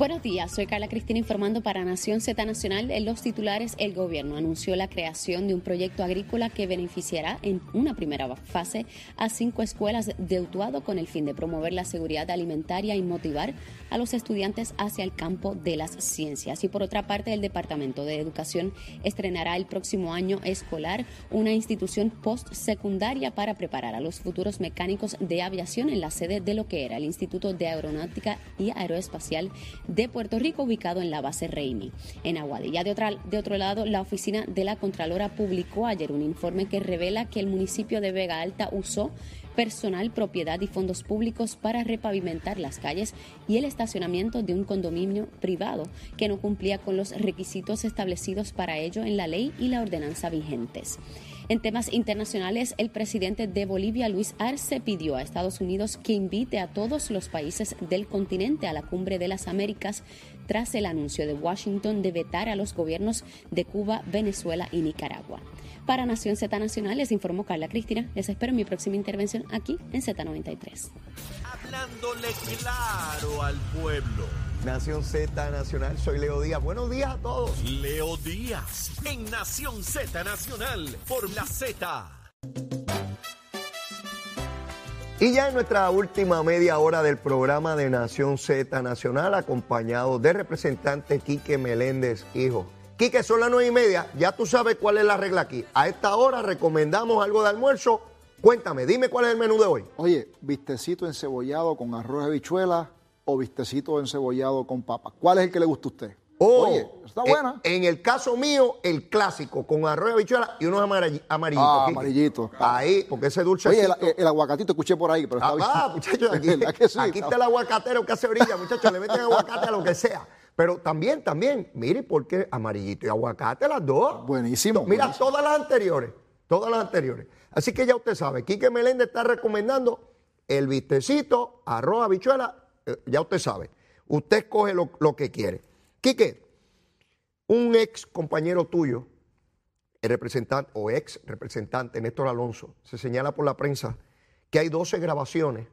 Buenos días, soy Carla Cristina informando para Nación Z Nacional. En los titulares, el gobierno anunció la creación de un proyecto agrícola que beneficiará en una primera fase a cinco escuelas de Utuado con el fin de promover la seguridad alimentaria y motivar a los estudiantes hacia el campo de las ciencias. Y por otra parte, el Departamento de Educación estrenará el próximo año escolar una institución postsecundaria para preparar a los futuros mecánicos de aviación en la sede de lo que era el Instituto de Aeronáutica y Aeroespacial de Puerto Rico, ubicado en la base Reini, en Aguadilla. De, de otro lado, la oficina de la Contralora publicó ayer un informe que revela que el municipio de Vega Alta usó personal, propiedad y fondos públicos para repavimentar las calles y el estacionamiento de un condominio privado que no cumplía con los requisitos establecidos para ello en la ley y la ordenanza vigentes. En temas internacionales, el presidente de Bolivia, Luis Arce, pidió a Estados Unidos que invite a todos los países del continente a la cumbre de las Américas tras el anuncio de Washington de vetar a los gobiernos de Cuba, Venezuela y Nicaragua. Para Nación Z Nacional les informó Carla Cristina. Les espero en mi próxima intervención aquí en Z93. Hablándole claro al pueblo. Nación Z Nacional, soy Leo Díaz. Buenos días a todos. Leo Díaz, en Nación Z Nacional, por la Z. Y ya en nuestra última media hora del programa de Nación Z Nacional, acompañado de representante Quique Meléndez, hijo. Quique, son las nueve y media, ya tú sabes cuál es la regla aquí. A esta hora recomendamos algo de almuerzo. Cuéntame, dime cuál es el menú de hoy. Oye, vistecito encebollado con arroz de habichuela o vistecito encebollado con papa. ¿Cuál es el que le gusta a usted? Oh, Oye, está en- buena. En, el caso mío, el clásico, con arroz de habichuela y unos amara- amarillitos. Ah, Quique. amarillito. Ahí, porque ese dulce. Oye, el, el aguacatito escuché por ahí, pero está Ah, bien. va, muchachos, aquí, ¿Verdad que sí? aquí está el aguacatero que hace orilla, muchachos, le meten aguacate a lo que sea. Pero también, también, mire, porque amarillito y aguacate las dos. Buenísimo, Mira, buenísimo. todas las anteriores, todas las anteriores. Así que ya usted sabe, Quique Meléndez está recomendando el vistecito, arroz, habichuela, eh, ya usted sabe. Usted escoge lo, lo que quiere. Quique, un ex compañero tuyo, el representante o ex representante Néstor Alonso, se señala por la prensa que hay 12 grabaciones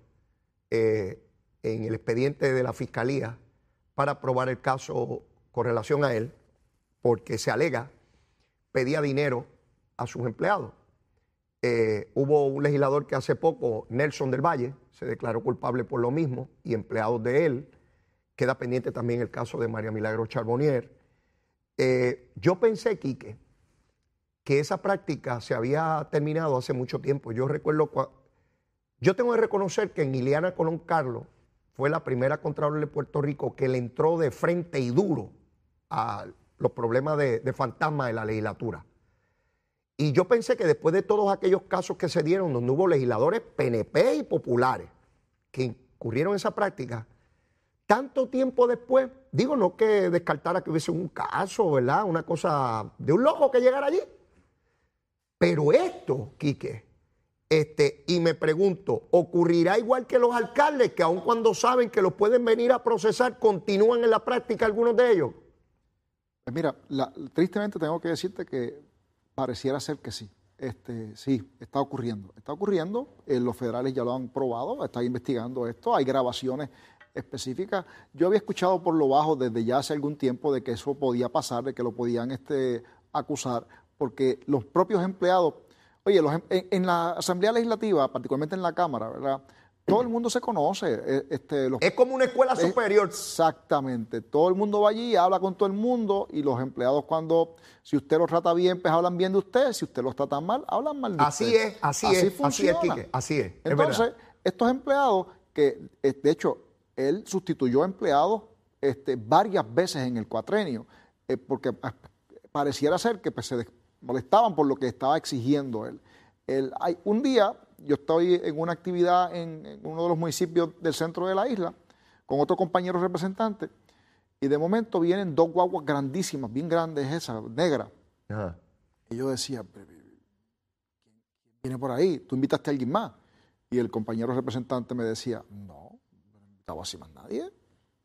eh, en el expediente de la fiscalía para probar el caso con relación a él, porque se alega pedía dinero a sus empleados. Eh, hubo un legislador que hace poco, Nelson del Valle, se declaró culpable por lo mismo y empleados de él. Queda pendiente también el caso de María Milagro Charbonnier. Eh, yo pensé, Quique, que esa práctica se había terminado hace mucho tiempo. Yo recuerdo, yo tengo que reconocer que en Ileana Colón Carlos fue la primera Contralor de Puerto Rico que le entró de frente y duro a los problemas de, de fantasma de la legislatura. Y yo pensé que después de todos aquellos casos que se dieron, donde hubo legisladores PNP y populares que incurrieron en esa práctica, tanto tiempo después, digo, no que descartara que hubiese un caso, ¿verdad? Una cosa de un loco que llegara allí. Pero esto, Quique, este, y me pregunto, ¿ocurrirá igual que los alcaldes, que aun cuando saben que los pueden venir a procesar, continúan en la práctica algunos de ellos? Pues mira, tristemente tengo que decirte que pareciera ser que sí. Este, sí, está ocurriendo. Está ocurriendo, eh, los federales ya lo han probado, están investigando esto, hay grabaciones específicas. Yo había escuchado por lo bajo desde ya hace algún tiempo de que eso podía pasar, de que lo podían este, acusar, porque los propios empleados, oye, los em- en, en la Asamblea Legislativa, particularmente en la Cámara, ¿verdad? Todo el mundo se conoce. eh, Este, los Es como una escuela superior. Exactamente. Todo el mundo va allí, habla con todo el mundo y los empleados cuando, si usted los trata bien, pues hablan bien de usted. Si usted los trata mal, hablan mal de Así usted. es, así es, así es, funciona. Así es, es Entonces, estos empleados que, eh, de hecho, él sustituyó empleados este, varias veces en el cuatrenio, eh, porque ah, pareciera ser que pues, se molestaban por lo que estaba exigiendo él. Él- hay, un día yo estoy en una actividad en, en uno de los municipios del centro de la isla con otro compañero representante y de momento vienen dos guaguas grandísimas, bien grandes esas, negras. Ajá. Y yo decía, "Pero, ¿quién quién viene por ahí? ¿Tú invitaste a alguien más? Y el compañero representante me decía, no, no he invitado así más nadie.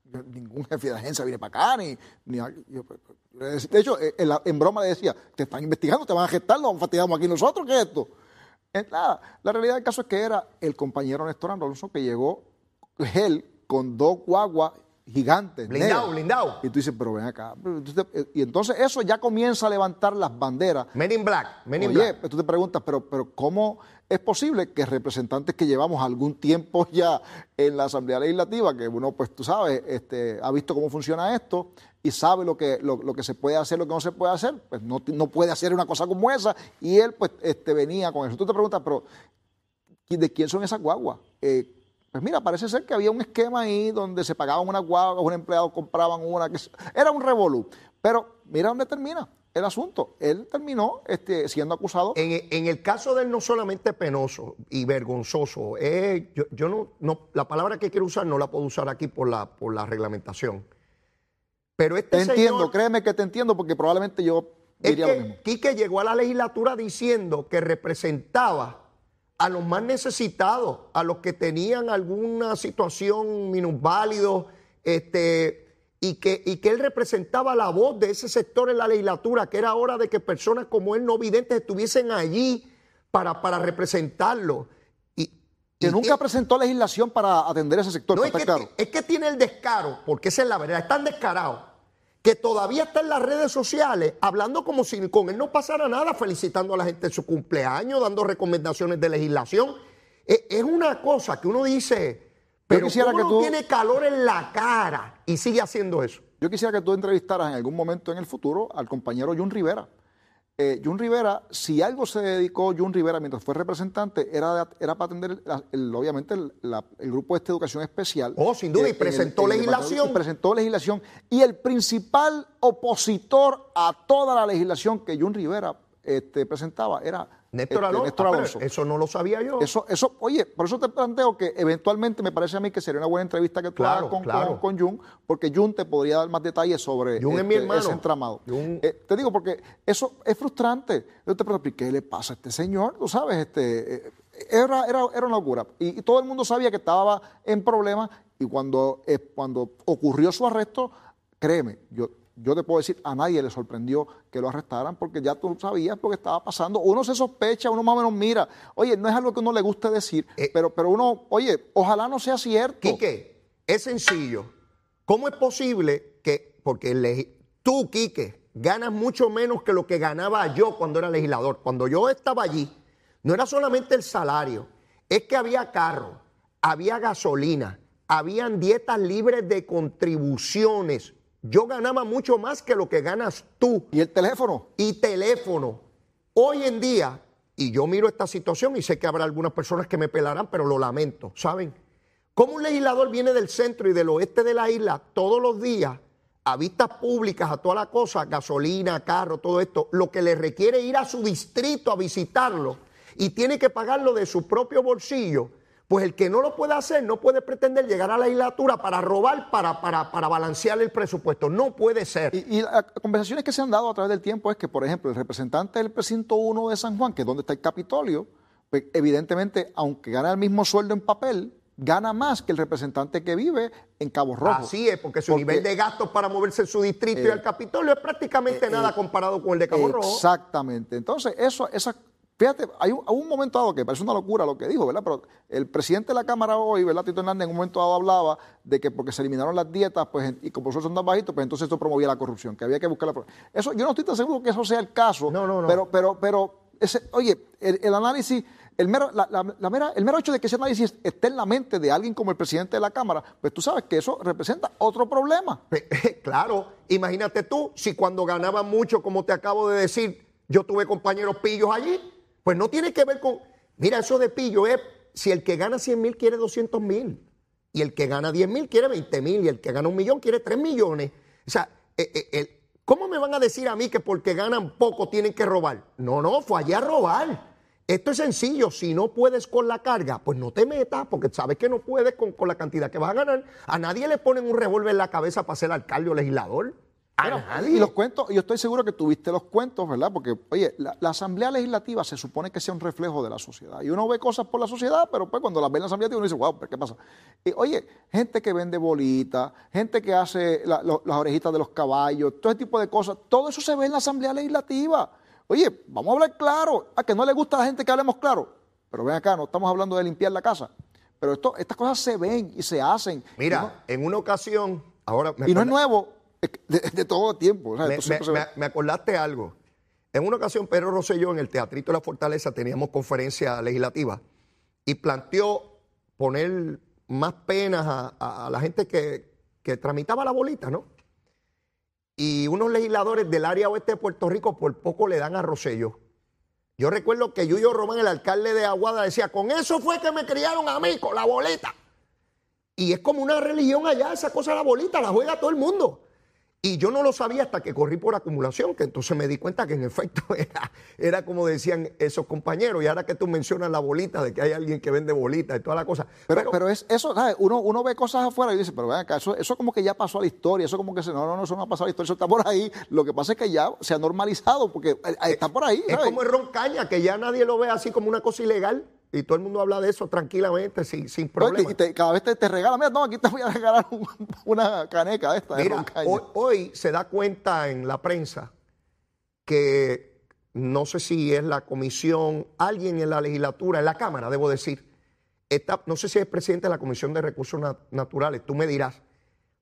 Yo- Ningún jefe de agencia viene para acá, ni... ni alguien". Yo, "Pero, pero", yo le decía- de hecho, eh, en, la- en broma le decía, te están investigando, te van a gestar, nos fastidiamos aquí nosotros, ¿qué es esto? Eh, nada, la realidad del caso es que era el compañero Néstor Alonso que llegó, él, con dos guaguas gigantes. Blindado, negros. blindado. Y tú dices, pero ven acá. Y entonces eso ya comienza a levantar las banderas. Men in Black, Men in Oye, Black. pues tú te preguntas, pero, pero ¿cómo es posible que representantes que llevamos algún tiempo ya en la Asamblea Legislativa, que uno, pues tú sabes, este, ha visto cómo funciona esto y sabe lo que, lo, lo que se puede hacer, lo que no se puede hacer, pues no, no puede hacer una cosa como esa, y él pues este, venía con eso. Tú te preguntas, pero ¿de quién son esas guaguas? Eh, pues mira, parece ser que había un esquema ahí donde se pagaban unas guaguas, un empleado compraban una, que era un revolú. Pero mira dónde termina el asunto. Él terminó este, siendo acusado. En, en el caso de él no solamente penoso y vergonzoso, eh, yo, yo no, no, la palabra que quiero usar no la puedo usar aquí por la, por la reglamentación. Pero este te entiendo, créeme que te entiendo porque probablemente yo es diría lo mismo. Quique llegó a la legislatura diciendo que representaba a los más necesitados, a los que tenían alguna situación minusválido, este, y que, y que él representaba la voz de ese sector en la legislatura, que era hora de que personas como él, no videntes, estuviesen allí para, para representarlo. Y, Que y- nunca presentó legislación para atender ese sector, no, es que, claro. es que tiene el descaro, porque esa es la verdad, es tan descarado, que todavía está en las redes sociales hablando como si con él no pasara nada, felicitando a la gente en su cumpleaños, dando recomendaciones de legislación. Es, es una cosa que uno dice, pero quisiera ¿cómo que no tú- tiene calor en la cara y sigue haciendo eso? Yo quisiera que tú entrevistaras en algún momento en el futuro al compañero Jun Rivera. Eh, Jun Rivera, si algo se dedicó Jun Rivera mientras fue representante, era, era para atender, la- el- obviamente, el, la- el grupo de esta educación especial. Oh, sin duda, y el- presentó el legislación. y presentó legislación. Y el principal opositor a toda la legislación que Jun Rivera este, presentaba era Néstor este, Alonso. Néstor Ah, Alonso. eso no lo sabía yo. Eso, eso, oye, por eso te planteo que eventualmente me parece a mí que sería una buena entrevista que tú Claro, hagas con, claro. con, con Jun, porque Jun te podría dar más detalles sobre Jun es mi este, hermano. ese entramado. Jun- Eh, te digo, porque eso es frustrante. Yo te pregunto, ¿y ¿qué le pasa a este señor? Tú sabes, este, eh, era, era, era una locura. Y, y todo el mundo sabía que estaba en problemas y cuando, eh, cuando ocurrió su arresto, créeme, yo, yo te puedo decir, a nadie le sorprendió que lo arrestaran porque ya tú sabías lo que estaba pasando. Uno se sospecha, uno más o menos mira. Oye, no es algo que uno le guste decir, Eh. pero, pero uno, oye, ojalá no sea cierto. Quique, es sencillo. ¿Cómo es posible que, porque legi- tú, Quique, ganas mucho menos que lo que ganaba yo cuando era legislador? Cuando yo estaba allí, no era solamente el salario, es que había carro, había gasolina, habían dietas libres de contribuciones. Yo ganaba mucho más que lo que ganas tú ¿Y el teléfono? y teléfono. Hoy en día, y yo miro esta situación y sé que habrá algunas personas que me pelarán, pero lo lamento, ¿saben? Como un legislador viene del centro y del oeste de la isla todos los días a vistas públicas, a toda la cosa, gasolina, carro, todo esto, lo que le requiere ir a su distrito a visitarlo y tiene que pagarlo de su propio bolsillo, pues el que no lo puede hacer no puede pretender llegar a la legislatura para robar, para, para, para balancear el presupuesto. No puede ser. Y, y las conversaciones que se han dado a través del tiempo es que, por ejemplo, el representante del precinto 1 de San Juan, que es donde está el Capitolio, pues evidentemente, aunque gana el mismo sueldo en papel, gana más que el representante que vive en Cabo Rojo. Así es, porque su Porque- nivel de gastos para moverse en su distrito y Eh, al Capitolio es prácticamente nada comparado con el de Cabo Rojo. Exactamente. Entonces, eso, esa, fíjate, hay un, un momento dado que parece una locura lo que dijo, ¿verdad? Pero el presidente de la Cámara hoy, ¿verdad? Tito Hernández, en un momento dado hablaba de que porque se eliminaron las dietas, pues, y como son tan bajitos, pues entonces esto promovía la corrupción, que había que buscar la Eso, yo no estoy tan seguro que eso sea el caso. No, no, no. Pero, pero, pero, ese, oye, el, el análisis, el mero, la- la- la mera- el mero hecho de que ese análisis esté en la mente de alguien como el presidente de la Cámara, pues tú sabes que eso representa otro problema. Claro, imagínate tú, si cuando ganaba mucho, como te acabo de decir, yo tuve compañeros pillos allí, pues no tiene que ver con... Mira, eso de pillo es si el que gana 100 mil quiere 200 mil, y el que gana 10 mil quiere 20 mil, y el que gana un millón quiere 3 millones. O sea, eh, eh, ¿cómo me van a decir a mí que porque ganan poco tienen que robar? No, no, fue allá a robar. Esto es sencillo, si no puedes con la carga, pues no te metas, porque sabes que no puedes con, con la cantidad que vas a ganar. A nadie le ponen un revólver en la cabeza para ser alcalde o legislador. Bueno. Y los cuentos, yo estoy seguro que tuviste los cuentos, ¿verdad? Porque, oye, la, la Asamblea Legislativa se supone que sea un reflejo de la sociedad. Y uno ve cosas por la sociedad, pero pues cuando las ve en la Asamblea uno dice, wow, ¿pero ¿qué pasa? Y, oye, gente que vende bolitas, gente que hace la- lo- las orejitas de los caballos, todo ese tipo de cosas, todo eso se ve en la Asamblea Legislativa. Oye, vamos a hablar claro. A que no le gusta a la gente que hablemos claro. Pero ven acá, no estamos hablando de limpiar la casa. Pero esto, estas cosas se ven y se hacen. Mira, en una ocasión Ahora, me Y no es nuevo de, de todo tiempo. me, acordaste algo. En una ocasión, Pedro Rosselló, en el Teatrito de la Fortaleza, teníamos conferencia legislativa y planteó poner más penas a, a- a la gente que, que tramitaba la bolita, ¿no? Y unos legisladores del área oeste de Puerto Rico por poco le dan a Rosselló. Yo recuerdo que Yuyo Román, el alcalde de Aguada, decía, con eso fue que me criaron a mí, con la boleta. Y es como una religión allá, esa cosa de la bolita, la juega todo el mundo. Y yo no lo sabía hasta que corrí por acumulación, que entonces me di cuenta que en efecto era, era como decían esos compañeros. Y ahora que tú mencionas la bolita, de que hay alguien que vende bolitas y toda la cosa. Pero, pero es eso, ¿sabes? Uno, uno ve cosas afuera y dice, pero ven acá, eso, eso como que ya pasó a la historia, eso como que se, no, no, no, eso no ha pasado a la historia, eso está por ahí. Lo que pasa es que ya se ha normalizado porque eh, está por ahí. es como el ron caña, que ya nadie lo ve así como una cosa ilegal. Y todo el mundo habla de eso tranquilamente, sin, sin problema. y te- cada vez te, te regalan, mira, no, aquí te voy a regalar un- una caneca esta de Mira, hoy, hoy se da cuenta en la prensa que no sé si es la comisión, alguien en la legislatura, en la Cámara, debo decir, está, no sé si es presidente de la Comisión de Recursos Na- Naturales, tú me dirás,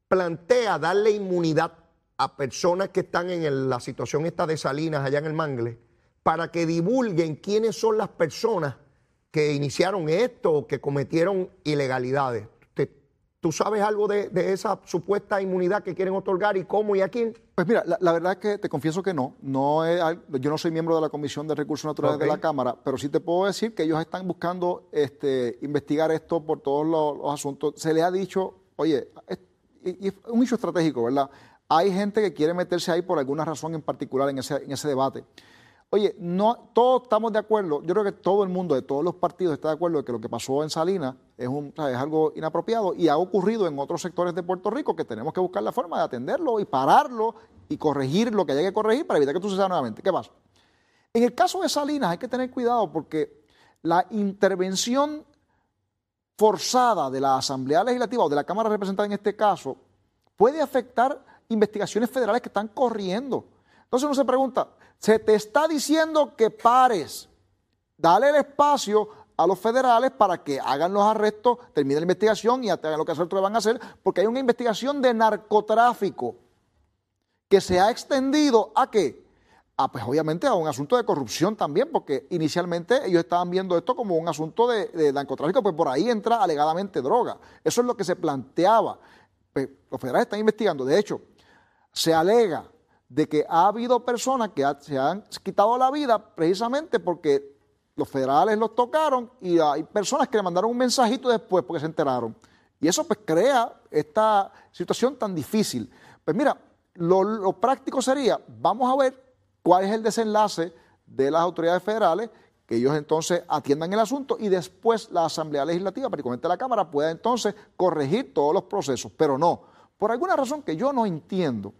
plantea darle inmunidad a personas que están en el- la situación esta de Salinas allá en el Mangle para que divulguen quiénes son las personas que iniciaron esto o que cometieron ilegalidades. ¿Tú sabes algo de, de esa supuesta inmunidad que quieren otorgar y cómo y a quién? Pues mira, la, la verdad es que te confieso que no. no es yo no soy miembro de la Comisión de Recursos Naturales de la Cámara, pero sí te puedo decir que ellos están buscando este, investigar esto por todos los, los asuntos. Se les ha dicho, oye, es, y- y es un hecho estratégico, ¿verdad? Hay gente que quiere meterse ahí por alguna razón en particular en ese, en ese debate. Oye, no, todos estamos de acuerdo, yo creo que todo el mundo de todos los partidos está de acuerdo de que lo que pasó en Salinas es, un, algo inapropiado y ha ocurrido en otros sectores de Puerto Rico que tenemos que buscar la forma de atenderlo y pararlo y corregir lo que haya que corregir para evitar que esto suceda nuevamente. ¿Qué pasa? En el caso de Salinas hay que tener cuidado porque la intervención forzada de la Asamblea Legislativa o de la Cámara Representada en este caso puede afectar investigaciones federales que están corriendo. Entonces uno se pregunta, se te está diciendo que pares, dale el espacio a los federales para que hagan los arrestos, terminen la investigación y hagan lo que nosotros van a hacer, porque hay una investigación de narcotráfico que se ha extendido a qué? Pues obviamente a un asunto de corrupción también, porque inicialmente ellos estaban viendo esto como un asunto de, de narcotráfico, pues por ahí entra alegadamente droga. Eso es lo que se planteaba. Pues, los federales están investigando. De hecho, se alega de que ha habido personas que se han quitado la vida precisamente porque los federales los tocaron y hay personas que le mandaron un mensajito después porque se enteraron. Y eso pues crea esta situación tan difícil. Pues mira, lo, lo práctico sería, vamos a ver cuál es el desenlace de las autoridades federales, que ellos entonces atiendan el asunto y después la Asamblea Legislativa, particularmente la Cámara, pueda entonces corregir todos los procesos. Pero no, por alguna razón que yo no entiendo,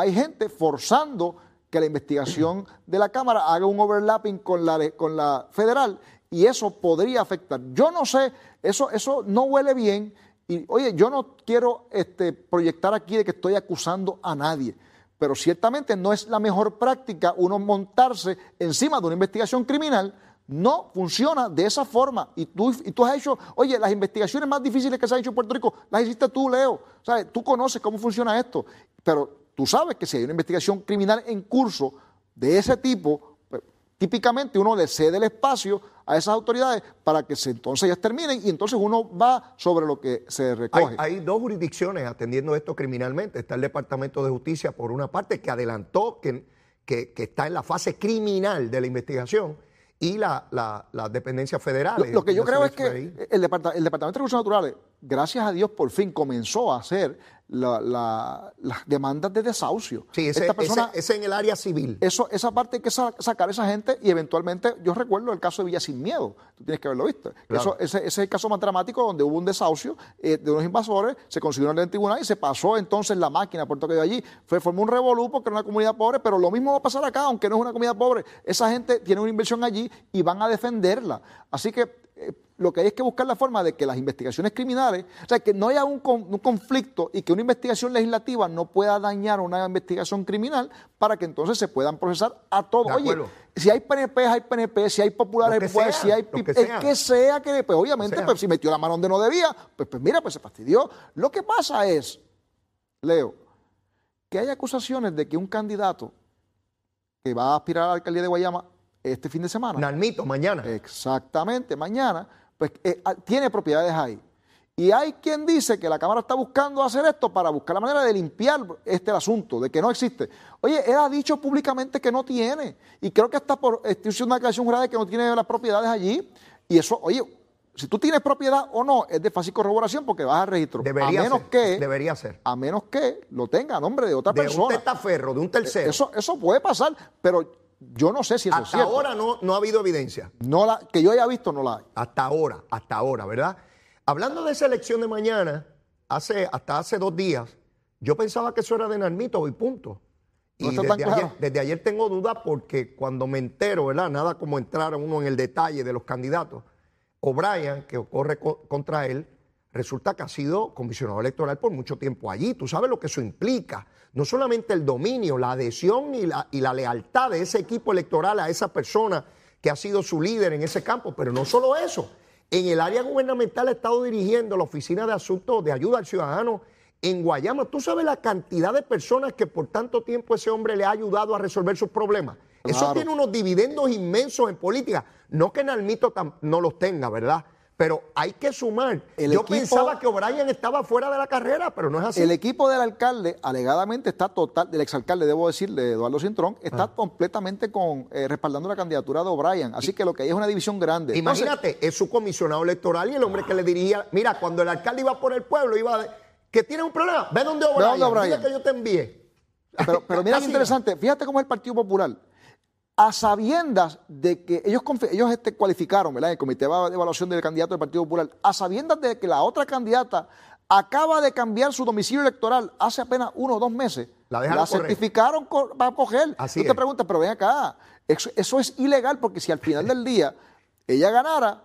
hay gente forzando que la investigación de la Cámara haga un overlapping con la, con la federal y eso podría afectar. Yo no sé, eso, eso no huele bien y oye, yo no quiero este, proyectar aquí de que estoy acusando a nadie, pero ciertamente no es la mejor práctica uno montarse encima de una investigación criminal. No funciona de esa forma. Y tú, y tú has hecho, oye, las investigaciones más difíciles que se han hecho en Puerto Rico, las hiciste tú, Leo. ¿Sabes? Tú conoces cómo funciona esto. Pero tú sabes que si hay una investigación criminal en curso de ese tipo, pues, típicamente uno le cede el espacio a esas autoridades para que se, entonces ellas terminen y entonces uno va sobre lo que se recoge. hay dos jurisdicciones atendiendo esto criminalmente. Está el Departamento de Justicia, por una parte, que adelantó que, que- que está en la fase criminal de la investigación, y la, la, las dependencias Lo, federales. lo que yo creo es que el, el Departamento de Recursos Naturales, gracias a Dios, por fin comenzó a hacer la- la- las demandas de desahucio. Sí, ese, Esta persona, ese- ese en el área civil. eso, esa parte hay que sa- sacar a esa gente y eventualmente, yo recuerdo el caso de Villa Sin Miedo, tú tienes que haberlo visto. Claro. Eso, ese, ese es el caso más dramático donde hubo un desahucio eh, de unos invasores, se consiguió en el tribunal y se pasó entonces la máquina por todo aquello allí. Fue, formó un revolú porque era una comunidad pobre, pero lo mismo va a pasar acá, aunque no es una comunidad pobre. Esa gente tiene una inversión allí y van a defenderla. Así que lo que hay es que buscar la forma de que las investigaciones criminales, o sea, que no haya un, con- un conflicto y que una investigación legislativa no pueda dañar una investigación criminal para que entonces se puedan procesar a todos. Oye, si hay PNP, hay PNP, si hay populares, que hay populares, si hay PIP, que el sea. que sea que, pues obviamente, pues, si metió la mano donde no debía, pues, pues mira, pues se fastidió. Lo que pasa es Leo, que hay acusaciones de que un candidato que va a aspirar a la alcaldía de Guayama este fin de semana. Nalmito, mañana. Exactamente, mañana, pues eh, ah, tiene propiedades ahí. Y hay quien dice que la Cámara está buscando hacer esto para buscar la manera de limpiar este asunto, de que no existe. Oye, él ha dicho públicamente que no tiene. Y creo que hasta por de una declaración jurada de que no tiene las propiedades allí. Y eso, oye, si tú tienes propiedad o no, es de fácil corroboración porque vas al registro. Debería a menos ser, que. debería ser. A menos que lo tenga a nombre de otra De persona. un testaferro, de un tercero. Eso, eso puede pasar, pero yo no sé si eso es Hasta cierto. ahora no, no ha habido evidencia. No la, que yo haya visto, no la hay. Hasta ahora, hasta ahora, ¿verdad? Hablando de esa elección de mañana, hace, hasta hace dos días, yo pensaba que eso era de Narmito y punto. Y No desde, claro. ayer, desde ayer tengo dudas porque cuando me entero, ¿verdad? Nada como entrar uno en el detalle de los candidatos. O'Brien, que corre co- contra él, resulta que ha sido comisionado electoral por mucho tiempo allí. Tú sabes lo que eso implica. No solamente el dominio, la adhesión y la, y la lealtad de ese equipo electoral a esa persona que ha sido su líder en ese campo, pero no solo eso. En el área gubernamental ha estado dirigiendo la Oficina de Asuntos de Ayuda al Ciudadano en Guayama. ¿Tú sabes la cantidad de personas que por tanto tiempo ese hombre le ha ayudado a resolver sus problemas? Eso tiene unos dividendos inmensos en política. No que Nalmito no los tenga, ¿verdad? Pero hay que sumar. El Yo equipo- pensaba que O'Brien estaba fuera de la carrera, pero no es así. El equipo del alcalde, alegadamente, está total, del exalcalde, debo decir, de Eduardo Cintrón, está Ah. completamente con, eh, respaldando la candidatura de O'Brien. Así que lo que hay es una división grande. Entonces, Imagínate, es su comisionado electoral y el hombre que le dirigía. Mira, cuando el alcalde iba por el pueblo, iba de, que tiene un problema, ve donde O'Brien, que yo te envié. pero, pero mira qué interesante, fíjate cómo es el Partido Popular. A sabiendas de que ellos, ellos este, cualificaron, ¿verdad? El comité de evaluación del candidato del Partido Popular, a sabiendas de que la otra candidata acaba de cambiar su domicilio electoral hace apenas uno o dos meses, La correr. certificaron para coger. Así Tú es. te preguntas, pero ven acá, eso, eso es ilegal porque si al final del día ella ganara,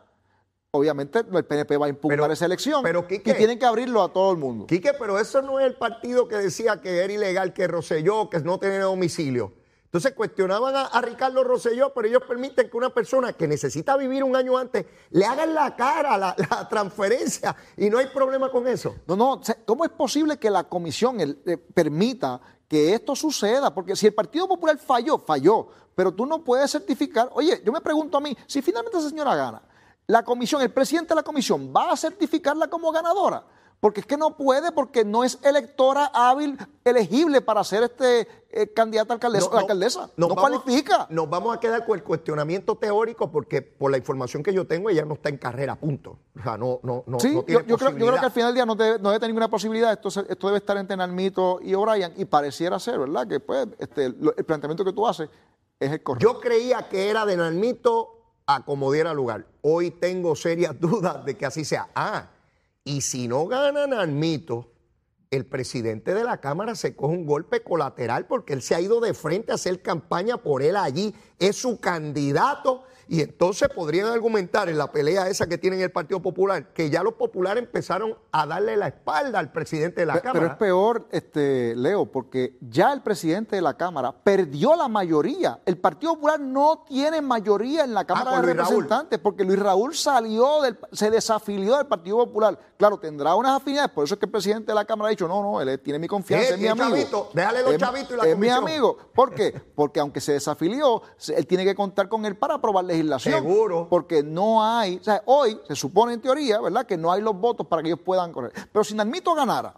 obviamente el PNP va a impugnar Pero- esa elección pero, y tienen que abrirlo a todo el mundo. Quique, pero eso no es el partido que decía que era ilegal, que Roselló, que no tenía domicilio. Entonces cuestionaban a, Ricardo Rosselló, pero ellos permiten que una persona que necesita vivir un año antes le hagan la cara, la, transferencia, y no hay problema con eso. No, no, ¿cómo es posible que la comisión eh, permita que esto suceda? Porque si el Partido Popular falló, falló, pero tú no puedes certificar. Oye, yo me pregunto a mí, si finalmente esa señora gana, la comisión, el presidente de la comisión, ¿va a certificarla como ganadora? Porque es que no puede, porque no es electora hábil, elegible para ser este eh, candidata a alcaldesa. alcaldesa. No, nos vamos- cualifica. Nos vamos a quedar con el cuestionamiento teórico porque por la información que yo tengo ella no está en carrera, punto. O sea, no, no, no, Sí, no yo, tiene yo creo, yo creo que al final del día no debe, no debe tener ninguna posibilidad. Esto, esto debe estar entre Nalmito y O'Brien y pareciera ser, ¿verdad? Que pues este, el planteamiento que tú haces es el correcto. Yo creía que era de Nalmito a como diera lugar. Hoy tengo serias dudas de que así sea. Ah, y si no gana Nalmito, el presidente de la Cámara se coge un golpe colateral porque él se ha ido de frente a hacer campaña por él allí. Es su candidato. Y entonces podrían argumentar en la pelea esa que tiene el Partido Popular que ya los populares empezaron a darle la espalda al presidente de la Cámara. Pero es peor, este, Leo, porque ya el presidente de la Cámara perdió la mayoría. El Partido Popular no tiene mayoría en la Cámara Ah, con de Luis Raúl. Representantes porque Luis Raúl salió, del, se desafilió del Partido Popular. Claro, tendrá unas afinidades, por eso es que el presidente de la Cámara ha dicho, no, no, él tiene mi confianza, es mi amigo. chavito, déjale los Es- chavitos y la Es mi comisión. amigo. ¿Por qué? Porque aunque se desafilió, él tiene que contar con él para aprobar legislación. Seguro. Porque no hay, o sea, hoy se supone en teoría, ¿verdad?, que no hay los votos para que ellos puedan correr. Pero si Nalmito ganara,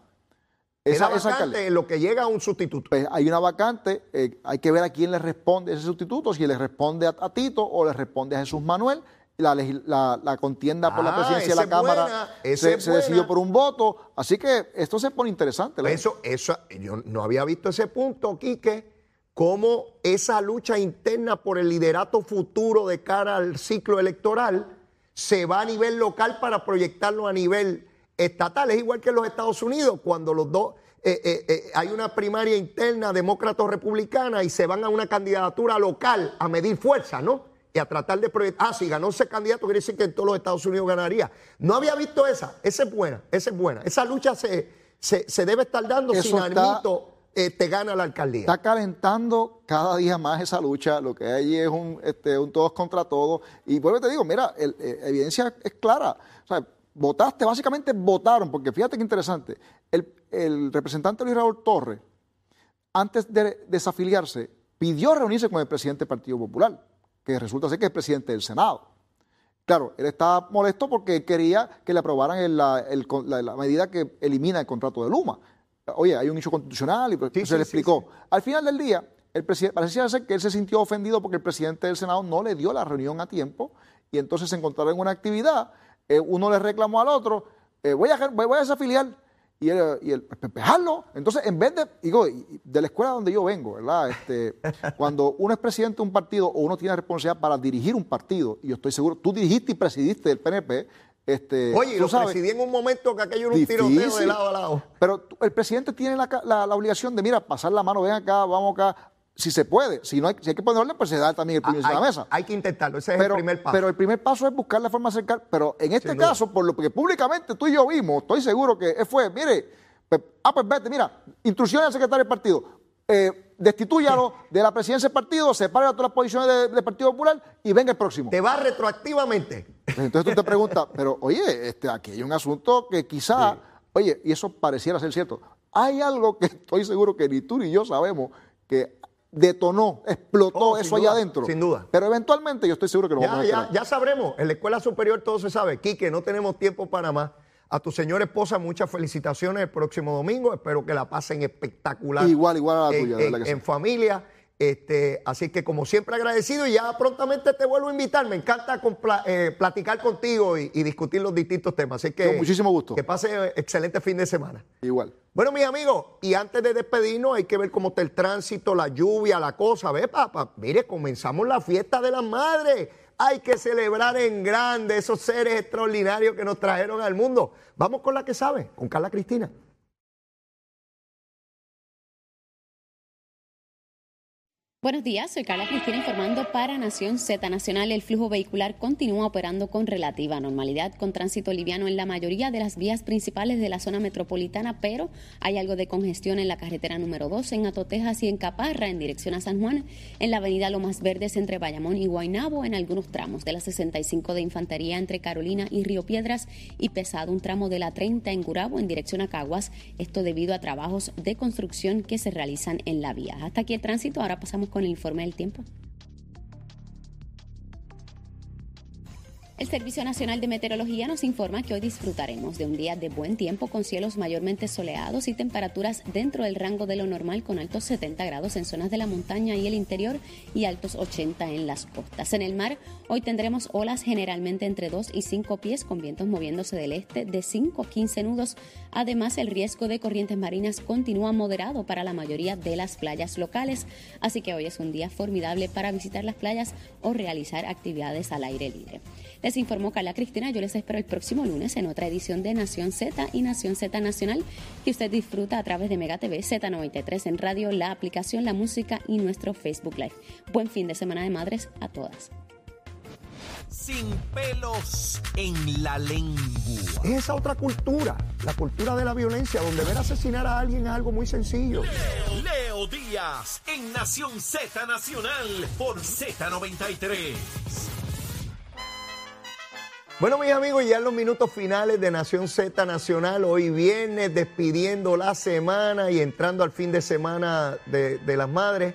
esa, esa vacante en lo que llega a un sustituto. pues hay una vacante, eh, hay que ver a quién le responde ese sustituto, si le responde a, a Tito o le responde a Jesús Manuel. La, la- la contienda por Ah, la presidencia de la Cámara buena, se, decidió por un voto. Así que esto se pone interesante. Eso, eso, yo no había visto ese punto, Quique, cómo esa lucha interna por el liderato futuro de cara al ciclo electoral se va a nivel local para proyectarlo a nivel estatal. Es igual que en los Estados Unidos, cuando los dos eh, eh, eh, hay una primaria interna demócrata o republicana y se van a una candidatura local a medir fuerza, ¿no? Y a tratar de proyectar. Ah, si ganó ese candidato, quiere decir que en todos los Estados Unidos ganaría. No había visto esa. Esa es buena, esa es buena. Esa lucha se, se, se debe estar dando Eso si está- Nalmito eh, te gana la alcaldía. Está calentando cada día más esa lucha. Lo que hay allí es un, este, un todos contra todos. Y vuelvo y te digo, mira, el- eh, evidencia es clara. O sea, votaste, básicamente votaron, porque fíjate qué interesante, el, el representante Luis Raúl Torres, antes de desafiliarse, pidió reunirse con el presidente del Partido Popular, que resulta ser que es presidente del Senado. Claro, él estaba molesto porque quería que le aprobaran el- la, el- la- la medida que elimina el contrato de Luma. Oye, hay un hecho constitucional y pues, Sí, se le sí, explicó. Al final del día, el parecía ser que él se sintió ofendido porque el presidente del Senado no le dio la reunión a tiempo y entonces se encontraron en una actividad, eh, uno le reclamó al otro, eh, voy, a, voy, voy a desafiliar y él, y él, dejarlo. Entonces, en vez de, digo, de la escuela donde yo vengo, ¿verdad? Este, cuando uno es presidente de un partido o uno tiene responsabilidad para dirigir un partido, y yo estoy seguro, tú dirigiste y presidiste el PNP, este, Oye, lo sabes, presidí en un momento que aquello era un tiroteo de lado a lado. Pero el presidente tiene la- la obligación de, mira, pasar la mano, ven acá, vamos acá, si se puede. Si no hay, si hay que ponerle, pues se da también el puño encima de la mesa. hay que intentarlo, ese es el primer paso. pero el primer paso es buscar la forma de acercar. Pero en este Sin duda. caso, por lo que públicamente tú y yo vimos, estoy seguro que fue, mire, pues, ah, pues vete, mira, instrucciones al secretario del partido, eh, destitúyalo de la presidencia del partido, separe a todas las posiciones de- del Partido Popular y venga el próximo. Te va retroactivamente. Entonces tú te preguntas, pero oye, este, aquí hay un asunto que quizá, oye, y eso pareciera ser cierto. Hay algo que estoy seguro que ni tú ni yo sabemos que detonó, explotó Oh, eso allá duda, adentro. sin duda. Pero eventualmente yo estoy seguro que lo vamos a ya, ya sabremos. En la escuela superior todo se sabe. Quique, no tenemos tiempo para más. A tu señora esposa, muchas felicitaciones el próximo domingo. Espero que la pasen espectacular. Igual, igual a la tuya, que en familia. Este, así que como siempre agradecido y ya prontamente te vuelvo a invitar. Me encanta eh, platicar contigo y, y discutir los distintos temas. Así que Con muchísimo gusto. Que pase excelente fin de semana. Igual. Bueno, mis amigos, y antes de despedirnos, hay que ver cómo está el tránsito, la lluvia, la cosa. Ve, papá, mire, comenzamos la fiesta de las madres. Hay que celebrar en grande esos seres extraordinarios que nos trajeron al mundo. Vamos con la que sabe, con Carla Cristina. Buenos días, soy Carla Cristina informando para Nación Z Nacional. El flujo vehicular continúa operando con relativa normalidad, con tránsito liviano en la mayoría de las vías principales de la zona metropolitana, pero hay algo de congestión en la carretera número 2 en Atotejas y en Caparra en dirección a San Juan, en la avenida Lomas Verdes entre Bayamón y Guaynabo, en algunos tramos de la 65 de Infantería entre Carolina y Río Piedras y pesado un tramo de la 30 en Gurabo en dirección a Caguas, esto debido a trabajos de construcción que se realizan en la vía. Hasta aquí el tránsito, ahora pasamos con el informe del tiempo. El Servicio Nacional de Meteorología nos informa que hoy disfrutaremos de un día de buen tiempo con cielos mayormente soleados y temperaturas dentro del rango de lo normal con altos 70 grados en zonas de la montaña y el interior y altos 80 en las costas. En el mar hoy tendremos olas generalmente entre 2 y 5 pies con vientos moviéndose del este de 5 a 15 nudos. Además el riesgo de corrientes marinas continúa moderado para la mayoría de las playas locales, así que hoy es un día formidable para visitar las playas o realizar actividades al aire libre. Informó Carla Cristina. Yo les espero el próximo lunes en otra edición de Nación Z y Nación Z Nacional que usted disfruta a través de Mega TV Z93 en radio, la aplicación, la música y nuestro Facebook Live. Buen fin de semana de madres a todas. Sin pelos en la lengua. Es esa otra cultura, la cultura de la violencia, donde ver asesinar a alguien es algo muy sencillo. Leo Díaz en Nación Z Nacional por Z93. Bueno, mis amigos, ya en los minutos finales de Nación Z Nacional, hoy viernes, despidiendo la semana y entrando al fin de semana de, de las madres.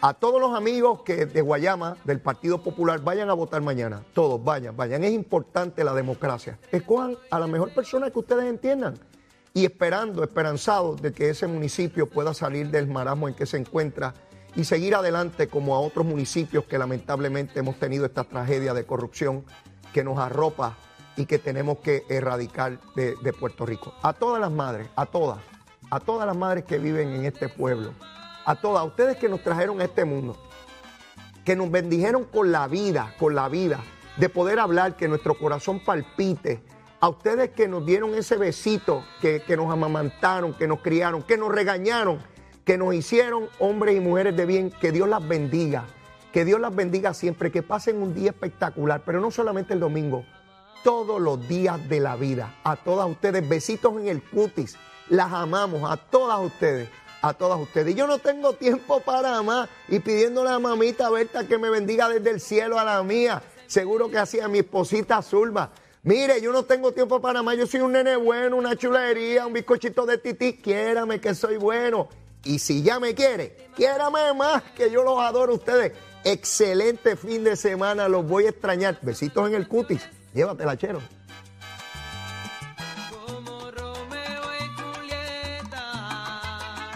A todos los amigos que de Guayama, del Partido Popular, vayan a votar mañana. Todos, vayan, vayan. Es importante la democracia. Escojan a la mejor persona que ustedes entiendan. Y esperando, esperanzados de que ese municipio pueda salir del marasmo en que se encuentra y seguir adelante como a otros municipios que lamentablemente hemos tenido esta tragedia de corrupción que nos arropa y que tenemos que erradicar de, Puerto Rico. A todas las madres, a todas, a todas las madres que viven en este pueblo, a todas, a ustedes que nos trajeron a este mundo, que nos bendijeron con la vida, con la vida, de poder hablar, que nuestro corazón palpite, a ustedes que nos dieron ese besito, que, que nos amamantaron, que nos criaron, que nos regañaron, que nos hicieron hombres y mujeres de bien, que Dios las bendiga. Que Dios las bendiga siempre, que pasen un día espectacular, pero no solamente el domingo, todos los días de la vida. A todas ustedes, besitos en el cutis. Las amamos a todas ustedes, a todas ustedes. Y yo no tengo tiempo para más y pidiéndole a mamita Berta que me bendiga desde el cielo a la mía. Seguro que hacía mi esposita Zulma. Mire, yo no tengo tiempo para más. Yo soy un nene bueno, una chulería, un bizcochito de tití. Quiérame que soy bueno. Y si ya me quiere, quiérame más, que yo los adoro a ustedes. Excelente fin de semana. Los voy a extrañar. Besitos en el cutis. Llévatela, chero.